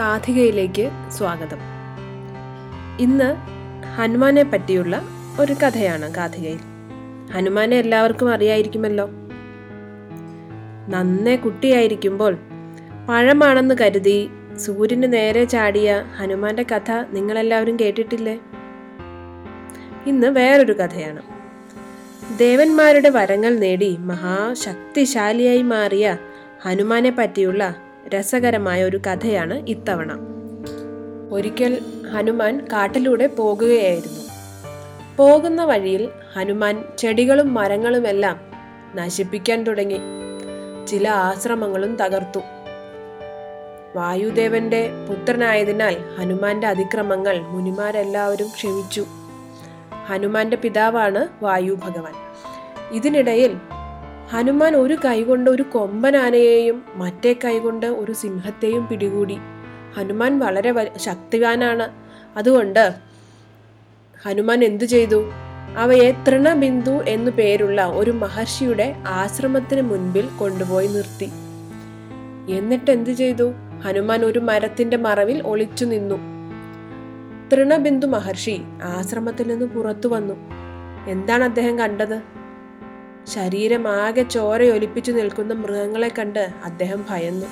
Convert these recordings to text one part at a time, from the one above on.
കാഥികയിലേക്ക് സ്വാഗതം. ഇന്ന് ഹനുമാനെ പറ്റിയുള്ള ഒരു കഥയാണ് കാഥികയിൽ ഹനുമാനെ എല്ലാവർക്കും അറിയായിരിക്കുമല്ലോ. നന്നേ കുട്ടിയായിരിക്കുമ്പോൾ പഴമാണെന്ന് കരുതി സൂര്യന് നേരെ ചാടിയ ഹനുമാന്റെ കഥ നിങ്ങളെല്ലാവരും കേട്ടിട്ടില്ലേ? ഇന്ന് വേറൊരു കഥയാണ്. ദേവന്മാരുടെ വരങ്ങൾ നേടി മഹാശക്തിശാലിയായി മാറിയ ഹനുമാനെ പറ്റിയുള്ള രസകരമായ ഒരു കഥയാണ് ഇത്തവണ. ഒരിക്കൽ ഹനുമാൻ കാട്ടിലൂടെ പോകുകയായിരുന്നു. പോകുന്ന വഴിയിൽ ഹനുമാൻ ചെടികളും മരങ്ങളുമെല്ലാം നശിപ്പിക്കാൻ തുടങ്ങി. ചില ആശ്രമങ്ങളും തകർത്തു. വായുദേവന്റെ പുത്രനായതിനാൽ ഹനുമാന്റെ അതിക്രമങ്ങൾ മുനിമാരെല്ലാവരും ക്ഷമിച്ചു. ഹനുമാന്റെ പിതാവാണ് വായു ഭഗവാൻ ഇതിനിടയിൽ ഹനുമാൻ ഒരു കൈകൊണ്ട് ഒരു കൊമ്പനാനയെയും മറ്റേ കൈകൊണ്ട് ഒരു സിംഹത്തെയും പിടികൂടി. ഹനുമാൻ വളരെ ശക്തിവാനാണ്. അതുകൊണ്ട് ഹനുമാൻ എന്തു ചെയ്തു? അവയെ തൃണബിന്ദു എന്നു പേരുള്ള ഒരു മഹർഷിയുടെ ആശ്രമത്തിന് മുൻപിൽ കൊണ്ടുപോയി നിർത്തി. എന്നിട്ട് എന്തു ചെയ്തു? ഹനുമാൻ ഒരു മരത്തിന്റെ മറവിൽ ഒളിച്ചു നിന്നു. തൃണബിന്ദു മഹർഷി ആശ്രമത്തിൽ നിന്ന് പുറത്തു വന്നു. എന്താണ് അദ്ദേഹം കണ്ടത്? ശരീരം ആകെ ചോരയൊലിപ്പിച്ചു നിൽക്കുന്ന മൃഗങ്ങളെ കണ്ട് അദ്ദേഹം ഭയന്നു.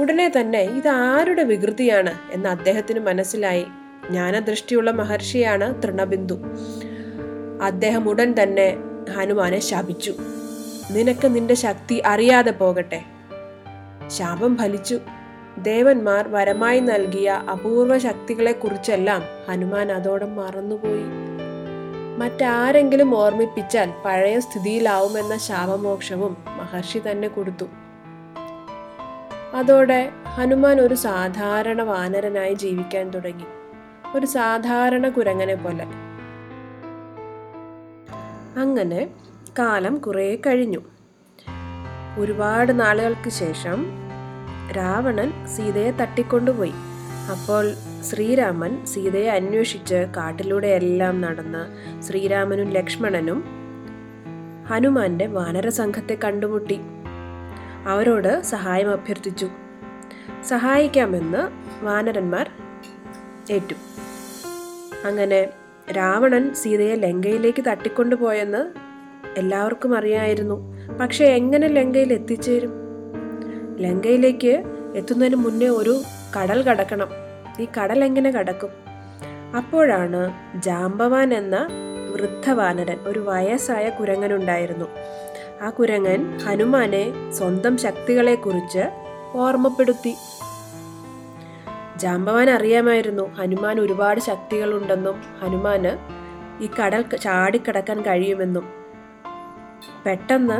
ഉടനെ തന്നെ ഇത് ആരുടെ വികൃതിയാണ് എന്ന് അദ്ദേഹത്തിന് മനസ്സിലായി. ജ്ഞാനദൃഷ്ടിയുള്ള മഹർഷിയാണ് തൃണബിന്ദു. അദ്ദേഹം ഉടൻ തന്നെ ഹനുമാനെ ശാപിച്ചു. നിനക്ക് നിന്റെ ശക്തി അറിയാതെ പോകട്ടെ. ശാപം ഫലിച്ചു. ദേവന്മാർ വരമായി നൽകിയ അപൂർവ ശക്തികളെക്കുറിച്ചെല്ലാം ഹനുമാൻ അതോടെ മറന്നുപോയി. മറ്റാരെങ്കിലും ഓർമ്മിപ്പിച്ചാൽ പഴയ സ്ഥിതിയിലാവുമെന്ന ശാപമോക്ഷവും മഹർഷി തന്നെ കൊടുത്തു. അതോടെ ഹനുമാൻ ഒരു സാധാരണ വാനരനായി ജീവിക്കാൻ തുടങ്ങി. ഒരു സാധാരണ കുരങ്ങനെ പോലെ. അങ്ങനെ കാലം കുറേ കഴിഞ്ഞു. ഒരുപാട് നാളുകൾക്ക് ശേഷം രാവണൻ സീതയെ തട്ടിക്കൊണ്ടുപോയി. അപ്പോൾ ശ്രീരാമൻ സീതയെ അന്വേഷിച്ച് കാട്ടിലൂടെ എല്ലാം നടന്ന് ശ്രീരാമനും ലക്ഷ്മണനും ഹനുമാന്റെ വാനര സംഘത്തെ കണ്ടുമുട്ടി. അവരോട് സഹായം അഭ്യർത്ഥിച്ചു. സഹായിക്കാമെന്ന് വാനരന്മാർ ഏറ്റു. അങ്ങനെ രാവണൻ സീതയെ ലങ്കയിലേക്ക് തട്ടിക്കൊണ്ടുപോയെന്ന് എല്ലാവർക്കും അറിയായിരുന്നു. പക്ഷെ എങ്ങനെ ലങ്കയിൽ എത്തിച്ചേരും ലങ്കയിലേക്ക് എത്തുന്നതിന് മുന്നേ ഒരു കടൽ കടക്കണം. ഈ കടൽ എങ്ങനെ കടക്കും? അപ്പോഴാണ് ജാമ്പവാൻ എന്ന വൃദ്ധവാനരൻ ഒരു വയസ്സായ കുരങ്ങനുണ്ടായിരുന്നു ആ കുരങ്ങൻ ഹനുമാനെ സ്വന്തം ശക്തികളെക്കുറിച്ച് ഓർമ്മപ്പെടുത്തി. ജാമ്പവാൻ അറിയാമായിരുന്നു ഹനുമാൻ ഒരുപാട് ശക്തികളുണ്ടെന്നും ഹനുമാന് ഈ കടൽ ചാടിക്കടക്കാൻ കഴിയുമെന്നും. പെട്ടെന്ന്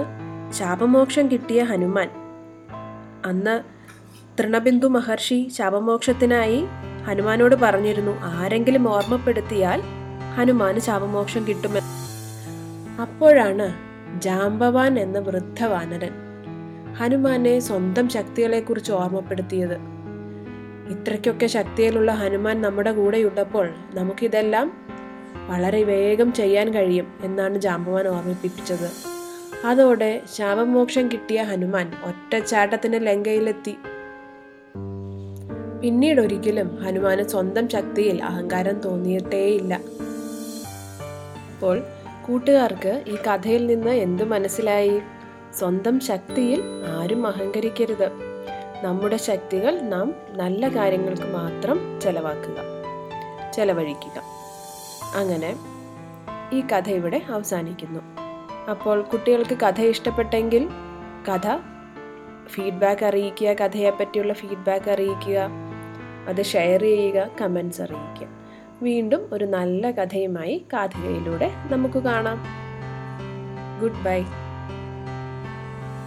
ശാപമോക്ഷം കിട്ടിയ ഹനുമാൻ അന്ന് തൃണബിന്ദു മഹർഷി ശാപമോക്ഷത്തിനായി ഹനുമാനോട് പറഞ്ഞിരുന്നു ആരെങ്കിലും ഓർമ്മപ്പെടുത്തിയാൽ ഹനുമാന് ശാപമോക്ഷം കിട്ടുമെന്ന്. അപ്പോഴാണ് ജാമ്പവാൻ എന്ന വൃദ്ധ വാനരൻ ഹനുമാനെ സ്വന്തം ശക്തികളെക്കുറിച്ച് ഓർമ്മപ്പെടുത്തിയത്. ഇത്രയ്ക്കൊക്കെ ശക്തിയിലുള്ള ഹനുമാൻ നമ്മുടെ കൂടെയുള്ളപ്പോൾ നമുക്കിതെല്ലാം വളരെ വേഗം ചെയ്യാൻ കഴിയും എന്നാണ് ജാമ്പവാൻ ഓർമ്മിപ്പിച്ചത്. അതോടെ ശാപമോക്ഷം കിട്ടിയ ഹനുമാൻ ഒറ്റച്ചാട്ടത്തിന് ലങ്കയിലെത്തി. പിന്നീട് ഒരിക്കലും ഹനുമാന് സ്വന്തം ശക്തിയിൽ അഹങ്കാരം തോന്നിയിട്ടേയില്ല. അപ്പോൾ കൂട്ടുകാർക്ക് ഈ കഥയിൽ നിന്ന് എന്ത് മനസ്സിലായി? സ്വന്തം ശക്തിയിൽ ആരും അഹങ്കരിക്കരുത്. നമ്മുടെ ശക്തികൾ നാം നല്ല കാര്യങ്ങൾക്ക് മാത്രം ചെലവാക്കുക ചെലവഴിക്കുക. അങ്ങനെ ഈ കഥ ഇവിടെ അവസാനിക്കുന്നു. അപ്പോൾ കുട്ടികൾക്ക് കഥ ഇഷ്ടപ്പെട്ടെങ്കിൽ കഥ ഫീഡ്ബാക്ക് അറിയിക്കുക കഥയെപ്പറ്റിയുള്ള ഫീഡ്ബാക്ക് അറിയിക്കുക. അത് ഷെയർ ചെയ്യുക കമൻസ് അറിയിക്കുക. വീണ്ടും ഒരു നല്ല കഥയുമായി കാഥികയിലൂടെ നമുക്ക് കാണാം. Good bye